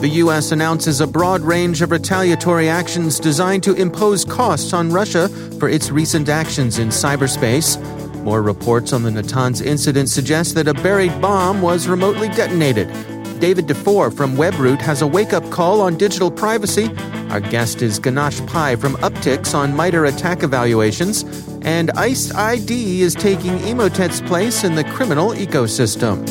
The U.S. announces a broad range of retaliatory actions designed to impose costs on Russia for its recent actions in cyberspace. More reports on the Natanz incident suggest that a buried bomb was remotely detonated. David Dufour from WebRoot has a wake up call on digital privacy. Our guest is Ganesh Pai from Uptycs on MITRE ATT&CK evaluations. And IcedID is taking Emotet's place in the criminal ecosystem.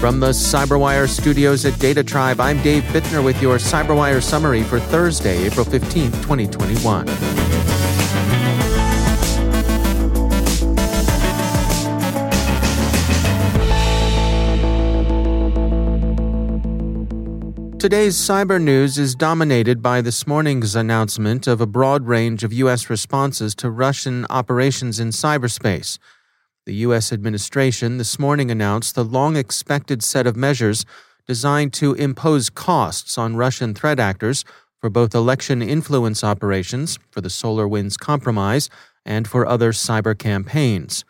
From the Cyberwire studios at Data Tribe, I'm Dave Bittner with your Cyberwire summary for Thursday, April 15th, 2021. Today's cyber news is dominated by this morning's announcement of a broad range of U.S. responses to Russian operations in cyberspace. The U.S. administration this morning announced the long expected set of measures designed to impose costs on Russian threat actors for both election influence operations, for the SolarWinds compromise, and for other cyber campaigns.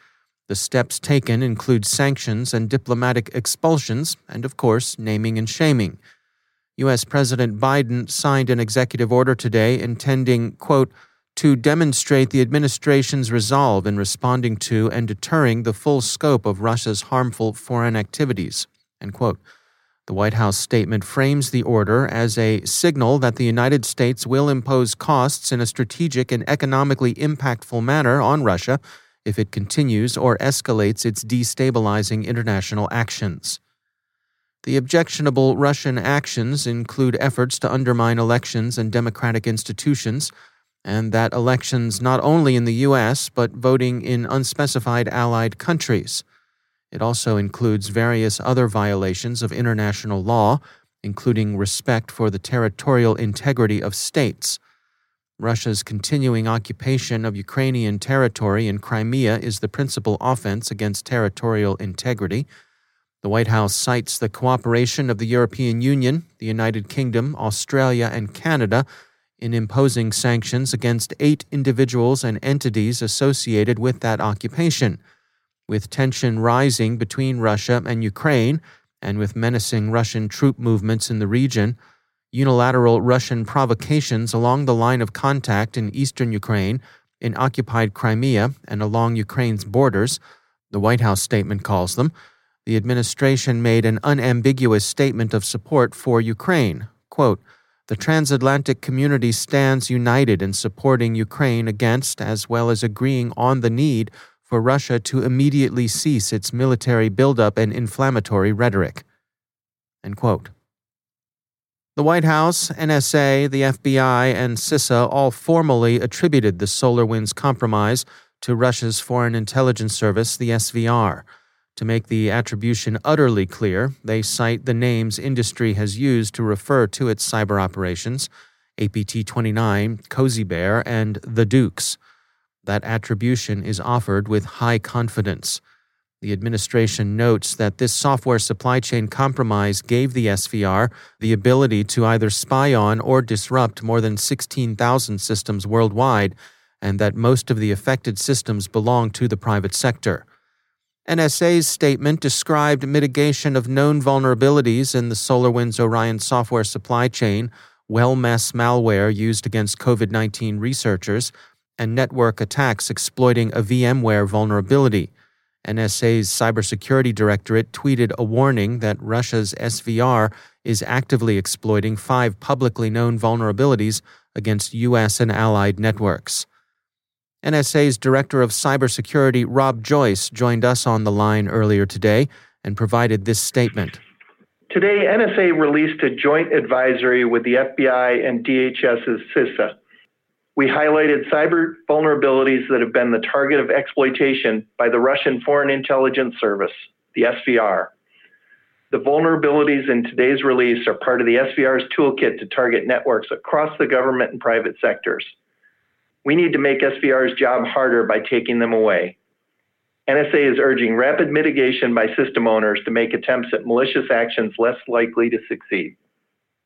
The steps taken include sanctions and diplomatic expulsions, and of course, naming and shaming. U.S. President Biden signed an executive order today intending, quote, to demonstrate the administration's resolve in responding to and deterring the full scope of Russia's harmful foreign activities. The White House statement frames the order as a signal that the United States will impose costs in a strategic and economically impactful manner on Russia if it continues or escalates its destabilizing international actions. The objectionable Russian actions include efforts to undermine elections and democratic institutions, and that elections not only in the U.S., but voting in unspecified allied countries. It also includes various other violations of international law, including respect for the territorial integrity of states. Russia's continuing occupation of Ukrainian territory in Crimea is the principal offense against territorial integrity. The White House cites the cooperation of the European Union, the United Kingdom, Australia, and Canada in imposing sanctions against eight individuals and entities associated with that occupation. With tension rising between Russia and Ukraine, and with menacing Russian troop movements in the region, unilateral Russian provocations along the line of contact in eastern Ukraine, in occupied Crimea, and along Ukraine's borders, the White House statement calls them, the administration made an unambiguous statement of support for Ukraine. Quote, the transatlantic community stands united in supporting Ukraine against, as well as agreeing on the need for Russia to immediately cease its military buildup and inflammatory rhetoric. The White House, NSA, the FBI, and CISA all formally attributed the SolarWinds compromise to Russia's Foreign Intelligence Service, the SVR. To make the attribution utterly clear, they cite the names industry has used to refer to its cyber operations APT 29, Cozy Bear, and the Dukes. That attribution is offered with high confidence. The administration notes that this software supply chain compromise gave the SVR the ability to either spy on or disrupt more than 16,000 systems worldwide, and that most of the affected systems belong to the private sector. NSA's statement described mitigation of known vulnerabilities in the SolarWinds Orion software supply chain, WellMess malware used against COVID 19 researchers, and network attacks exploiting a VMware vulnerability. NSA's cybersecurity directorate tweeted a warning that Russia's SVR is actively exploiting five publicly known vulnerabilities against U.S. and allied networks. NSA's Director of Cybersecurity, Rob Joyce, joined us on the line earlier today and provided this statement. Today, NSA released a joint advisory with the FBI and DHS's CISA we highlighted cyber vulnerabilities that have been the target of exploitation by the Russian Foreign Intelligence Service, the SVR. The vulnerabilities in today's release are part of the SVR's toolkit to target networks across the government and private sectors. We need to make SVR's job harder by taking them away. NSA is urging rapid mitigation by system owners to make attempts at malicious actions less likely to succeed.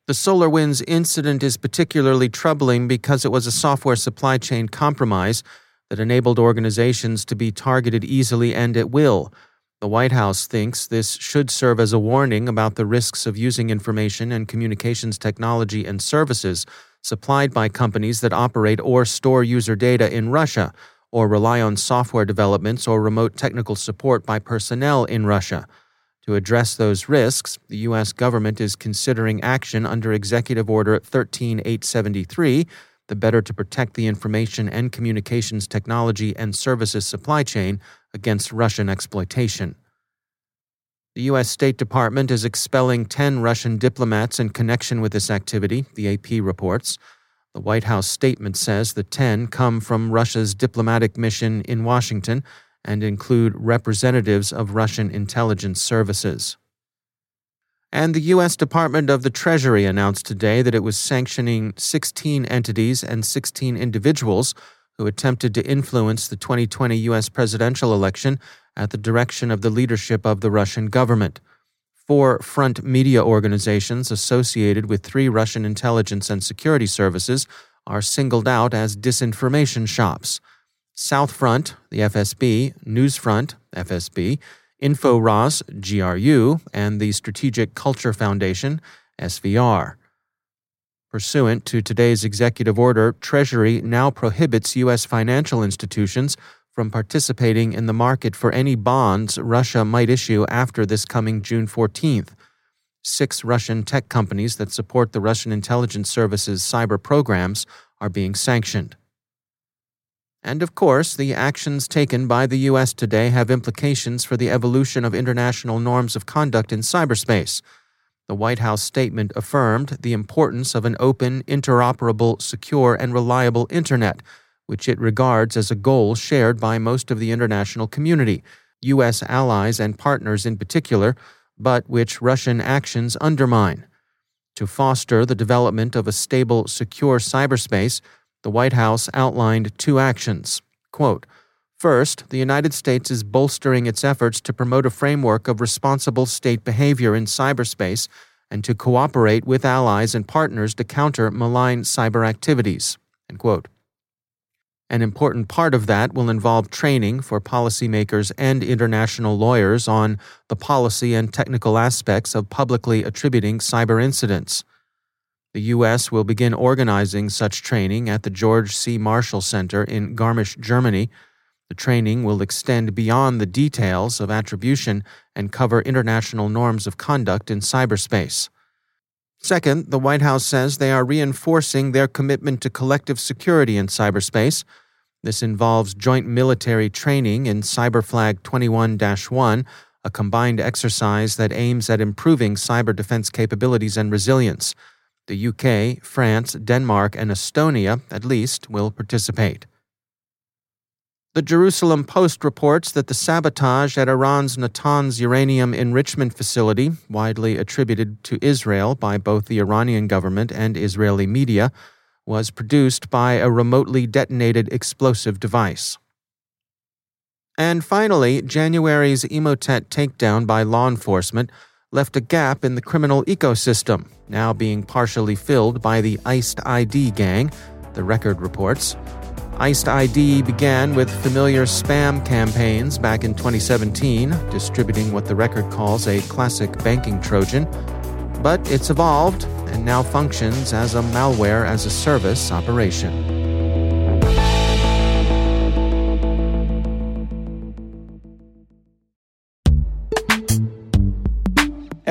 The SolarWinds incident is particularly troubling because it was a software supply chain compromise that enabled organizations to be targeted easily and at will. The White House thinks this should serve as a warning about the risks of using information and communications technology and services supplied by companies that operate or store user data in Russia, or rely on software developments or remote technical support by personnel in Russia. To address those risks, the U.S. government is considering action under Executive Order 13873, the Better to Protect the Information and Communications Technology and Services Supply Chain against Russian exploitation. The U.S. State Department is expelling 10 Russian diplomats in connection with this activity, the AP reports. The White House statement says the 10 come from Russia's diplomatic mission in Washington and include representatives of Russian intelligence services. And the U.S. Department of the Treasury announced today that it was sanctioning 16 entities and 16 individuals who attempted to influence the 2020 U.S. presidential election at the direction of the leadership of the Russian government. Four front media organizations associated with three Russian intelligence and security services are singled out as disinformation shops. South Front, the FSB, Newsfront, FSB, InfoROS, GRU, and the Strategic Culture Foundation, SVR. Pursuant to today's executive order, Treasury now prohibits U.S. financial institutions from participating in the market for any bonds Russia might issue after this coming June 14th. Six Russian tech companies that support the Russian intelligence service's cyber programs are being sanctioned. And of course, the actions taken by the U.S. today have implications for the evolution of international norms of conduct in cyberspace. The White House statement affirmed the importance of an open, interoperable, secure, and reliable Internet, which it regards as a goal shared by most of the international community, U.S. allies and partners in particular, but which Russian actions undermine. To foster the development of a stable, secure cyberspace, the White House outlined two actions. Quote, First, the United States is bolstering its efforts to promote a framework of responsible state behavior in cyberspace and to cooperate with allies and partners to counter malign cyber activities. An important part of that will involve training for policymakers and international lawyers on the policy and technical aspects of publicly attributing cyber incidents. The U.S. will begin organizing such training at the George C. Marshall Center in Garmisch, Germany. The training will extend beyond the details of attribution and cover international norms of conduct in cyberspace. Second, the White House says they are reinforcing their commitment to collective security in cyberspace. This involves joint military training in Cyberflag 21 1, a combined exercise that aims at improving cyber defense capabilities and resilience. The UK, France, Denmark, and Estonia, at least, will participate. The Jerusalem Post reports that the sabotage at Iran's Natanz uranium enrichment facility, widely attributed to Israel by both the Iranian government and Israeli media, was produced by a remotely detonated explosive device. And finally, January's Emotet takedown by law enforcement left a gap in the criminal ecosystem, now being partially filled by the IcedID gang, the record reports. IcedID began with familiar spam campaigns back in 2017, distributing what the record calls a classic banking Trojan. But it's evolved and now functions as a malware as a service operation.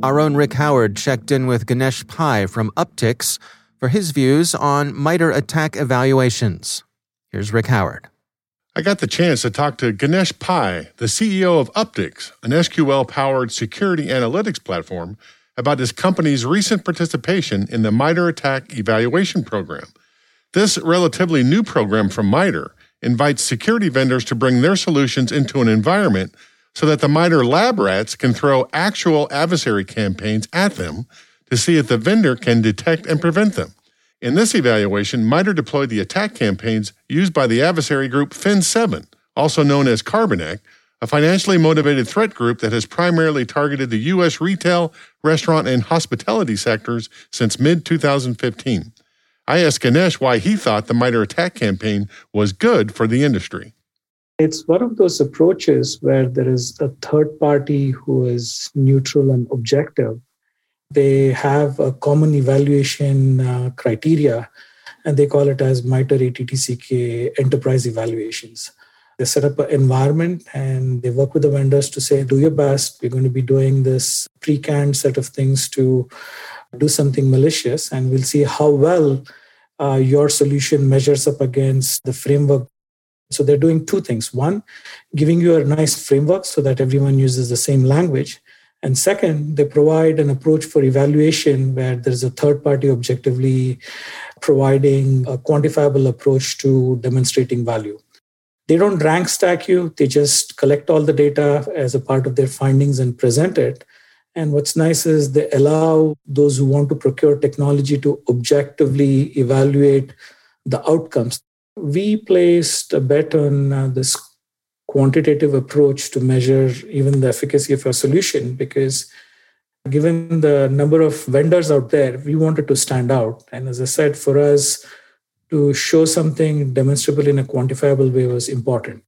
Our own Rick Howard checked in with Ganesh Pai from Uptycs for his views on MITRE ATT&CK evaluations. Here's Rick Howard. I got the chance to talk to Ganesh Pai, the CEO of Uptycs, an SQL powered security analytics platform, about his company's recent participation in the MITRE ATT&CK evaluation program. This relatively new program from MITRE invites security vendors to bring their solutions into an environment so that the MITRE lab rats can throw actual adversary campaigns at them to see if the vendor can detect and prevent them. In this evaluation, MITRE deployed the attack campaigns used by the adversary group Fin7, also known as Carbanak, a financially motivated threat group that has primarily targeted the U.S. retail, restaurant, and hospitality sectors since mid 2015. I asked Ganesh why he thought the MITRE ATT&CK campaign was good for the industry. It's one of those approaches where there is a third party who is neutral and objective. They have a common evaluation uh, criteria, and they call it as MITRE ATT&CK enterprise evaluations. They set up an environment and they work with the vendors to say, do your best. We're going to be doing this pre canned set of things to do something malicious, and we'll see how well uh, your solution measures up against the framework so they're doing two things. One, giving you a nice framework so that everyone uses the same language. And second, they provide an approach for evaluation where there's a third party objectively providing a quantifiable approach to demonstrating value. They don't rank stack you, they just collect all the data as a part of their findings and present it. And what's nice is they allow those who want to procure technology to objectively evaluate the outcomes we placed a bet on uh, this quantitative approach to measure even the efficacy of our solution because given the number of vendors out there we wanted to stand out. And as i said for us to show something demonstrable in a quantifiable way was important.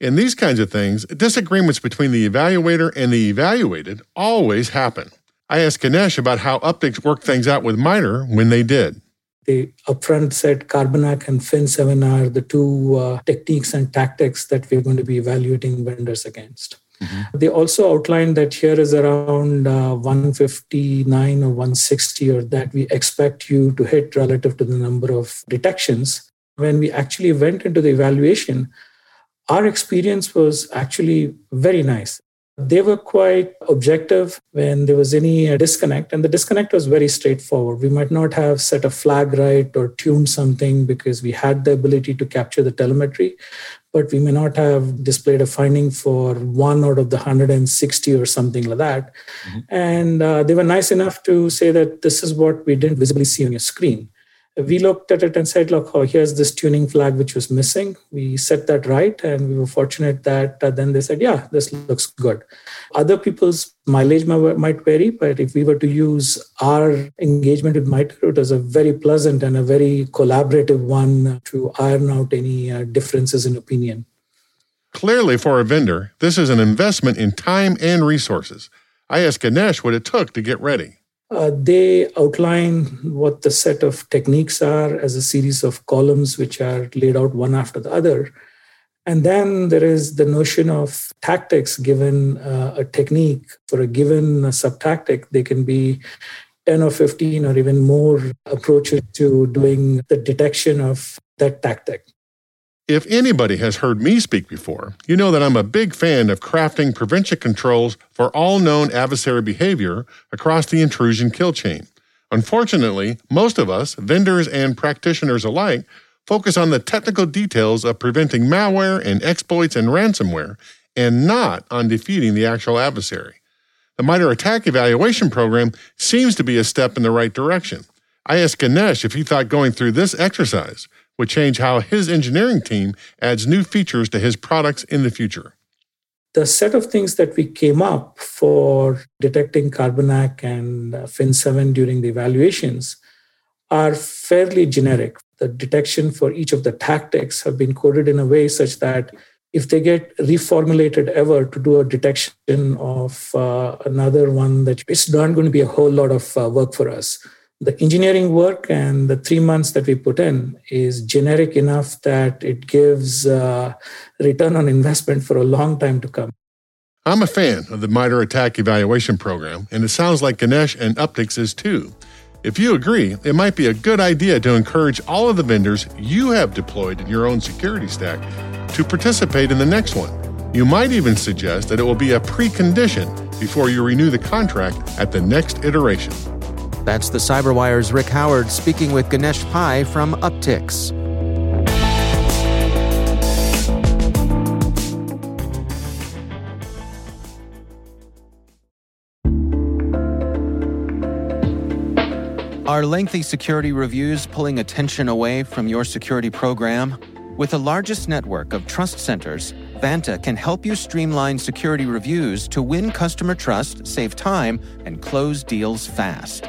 In these kinds of things disagreements between the evaluator and the evaluated always happen. I asked ganesh about how Uptycs worked things out with MITRE when they did they upfront said Carbanak and Fin7 are the two uh, techniques and tactics that we're going to be evaluating vendors against. Mm-hmm. They also outlined that here is around uh, 159 or 160 or that we expect you to hit relative to the number of detections. When we actually went into the evaluation, our experience was actually very nice. They were quite objective when there was any disconnect, and the disconnect was very straightforward. We might not have set a flag right or tuned something because we had the ability to capture the telemetry, but we may not have displayed a finding for one out of the 160 or something like that. Mm-hmm. And uh, they were nice enough to say that this is what we didn't visibly see on your screen we looked at it and said, look, oh, here's this tuning flag which was missing. We set that right, and we were fortunate that uh, then they said, yeah, this looks good. Other people's mileage might vary, but if we were to use our engagement with MITRE, it was a very pleasant and a very collaborative one to iron out any uh, differences in opinion. Clearly, for a vendor, this is an investment in time and resources. I asked Ganesh what it took to get ready. Uh, they outline what the set of techniques are as a series of columns which are laid out one after the other. And then there is the notion of tactics given uh, a technique for a given uh, subtactic. They can be 10 or 15 or even more approaches to doing the detection of that tactic. If anybody has heard me speak before, you know that I'm a big fan of crafting prevention controls for all known adversary behavior across the intrusion kill chain. Unfortunately, most of us, vendors and practitioners alike, focus on the technical details of preventing malware and exploits and ransomware, and not on defeating the actual adversary. The MITRE ATT&CK Evaluation Program seems to be a step in the right direction. I asked Ganesh if he thought going through this exercise would change how his engineering team adds new features to his products in the future. The set of things that we came up for detecting Carbanak and Fin7 during the evaluations are fairly generic. The detection for each of the tactics have been coded in a way such that if they get reformulated ever to do a detection of uh, another one, that it's not going to be a whole lot of uh, work for us the engineering work and the three months that we put in is generic enough that it gives uh, return on investment for a long time to come. I'm a fan of the MITRE ATT&CK Evaluation Program, and it sounds like Ganesh and Uptycs is too. If you agree, it might be a good idea to encourage all of the vendors you have deployed in your own security stack to participate in the next one. You might even suggest that it will be a precondition before you renew the contract at the next iteration. That's the CyberWire's Rick Howard speaking with Ganesh Pai from Uptycs. Are lengthy security reviews pulling attention away from your security program? With the largest network of trust centers, Vanta can help you streamline security reviews to win customer trust, save time, and close deals fast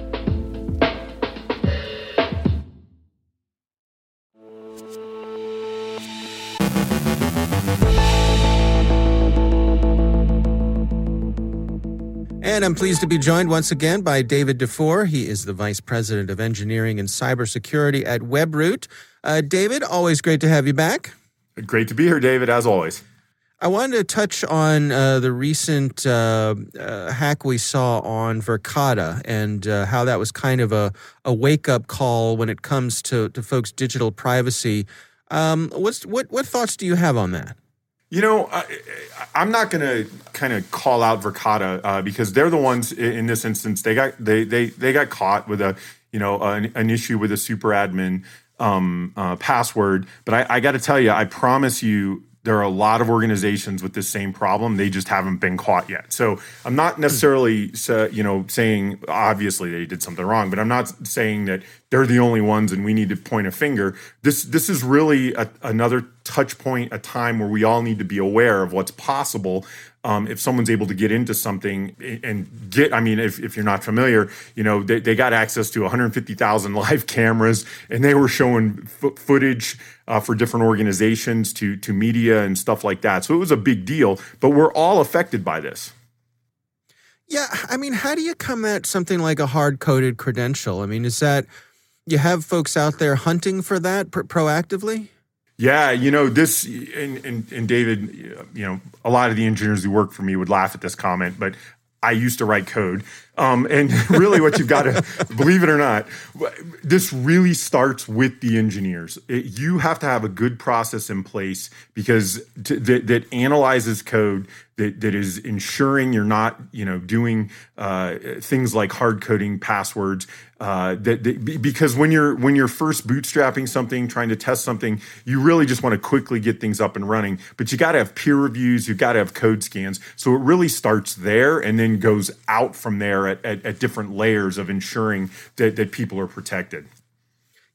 And I'm pleased to be joined once again by David Dufour. He is the Vice President of Engineering and Cybersecurity at WebRoot. Uh, David, always great to have you back. Great to be here, David, as always. I wanted to touch on uh, the recent uh, uh, hack we saw on Verkada and uh, how that was kind of a, a wake up call when it comes to, to folks' digital privacy. Um, what's, what, what thoughts do you have on that? You know, I, am not going to kind of call out Verkada uh, because they're the ones in this instance. They got they they they got caught with a you know an, an issue with a super admin um, uh, password. But I, I got to tell you, I promise you, there are a lot of organizations with the same problem. They just haven't been caught yet. So I'm not necessarily, you know, saying obviously they did something wrong, but I'm not saying that they're the only ones and we need to point a finger. This this is really a, another touch point, a time where we all need to be aware of what's possible. Um, if someone's able to get into something and get, I mean, if, if you're not familiar, you know, they, they got access to 150,000 live cameras and they were showing f- footage uh, for different organizations to, to media and stuff like that. So it was a big deal, but we're all affected by this. Yeah. I mean, how do you come at something like a hard coded credential? I mean, is that, you have folks out there hunting for that pr- proactively? Yeah, you know this, and, and, and David, you know, a lot of the engineers who work for me would laugh at this comment, but I used to write code. Um, and really, what you've got to believe it or not, this really starts with the engineers. It, you have to have a good process in place because to, that, that analyzes code that, that is ensuring you're not, you know, doing uh, things like hard coding passwords. Uh, that, that, because when you're when you're first bootstrapping something, trying to test something, you really just want to quickly get things up and running. But you got to have peer reviews, you got to have code scans. So it really starts there and then goes out from there at, at, at different layers of ensuring that that people are protected.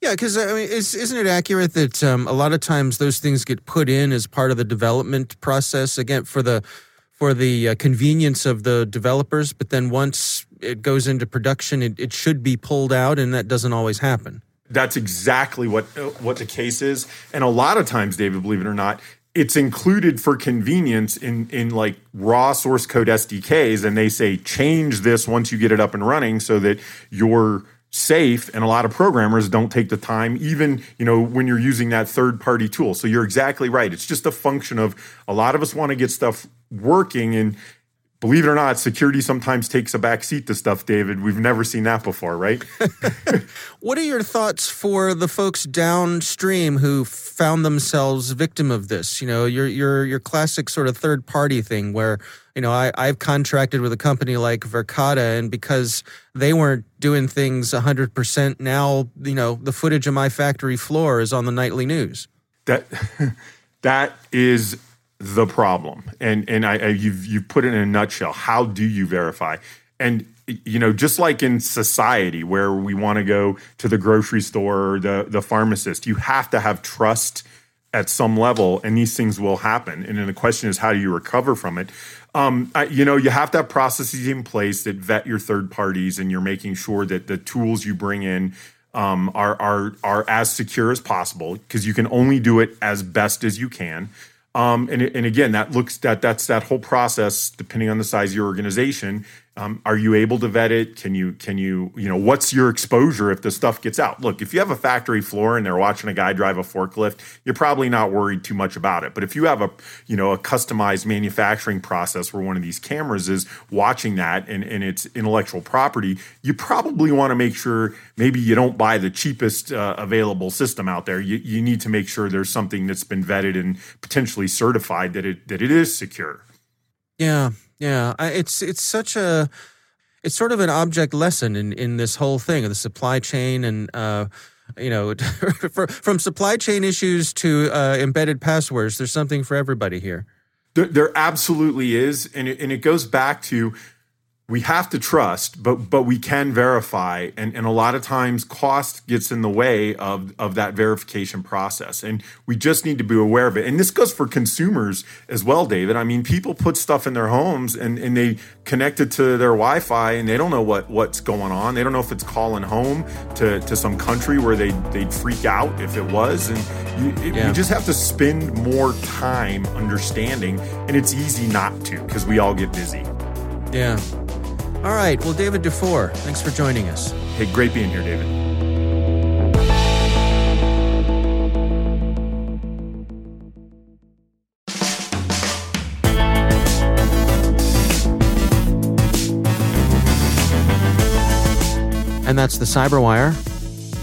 Yeah, because I mean, is, isn't it accurate that um, a lot of times those things get put in as part of the development process again for the for the uh, convenience of the developers, but then once it goes into production, it, it should be pulled out, and that doesn't always happen. That's exactly what what the case is, and a lot of times, David, believe it or not, it's included for convenience in in like raw source code SDKs, and they say change this once you get it up and running, so that you're safe and a lot of programmers don't take the time even you know when you're using that third party tool. So you're exactly right. It's just a function of a lot of us want to get stuff working and believe it or not security sometimes takes a back seat to stuff david. We've never seen that before right? What are your thoughts for the folks downstream who found themselves victim of this? You know your your your classic sort of third party thing where you know, I, I've contracted with a company like Verkada, and because they weren't doing things 100%, now, you know, the footage of my factory floor is on the nightly news. That that is the problem, and and I, I you've you've put it in a nutshell. How do you verify? And you know, just like in society where we want to go to the grocery store or the the pharmacist, you have to have trust at some level, and these things will happen. And then the question is, how do you recover from it? Um, I, you know, you have to have processes in place that vet your third parties, and you're making sure that the tools you bring in um, are are are as secure as possible because you can only do it as best as you can. Um, and, and again, that looks that that's that whole process, depending on the size of your organization, um, are you able to vet it? Can you can you you know what's your exposure if the stuff gets out? Look, if you have a factory floor and they're watching a guy drive a forklift, you're probably not worried too much about it. But if you have a you know a customized manufacturing process where one of these cameras is watching that and, and it's intellectual property, you probably want to make sure maybe you don't buy the cheapest uh, available system out there. You, you need to make sure there's something that's been vetted and potentially certified that it that it is secure. Yeah, yeah, I, it's it's such a it's sort of an object lesson in in this whole thing of the supply chain and uh, you know from supply chain issues to uh, embedded passwords. There's something for everybody here. There, there absolutely is, and it, and it goes back to we have to trust, but but we can verify, and, and a lot of times cost gets in the way of of that verification process, and we just need to be aware of it. And this goes for consumers as well, David. I mean, people put stuff in their homes and and they connect it to their Wi-Fi, and they don't know what what's going on. They don't know if it's calling home to to some country where they they'd freak out if it was, and you, yeah. we just have to spend more time understanding, and it's easy not to because we all get busy. Yeah. All right. Well, David Dufour, thanks for joining us. Hey, great being here, David. And that's the Cyberwire.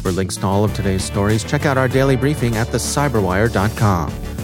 For links to all of today's stories, check out our daily briefing at thecyberwire.com.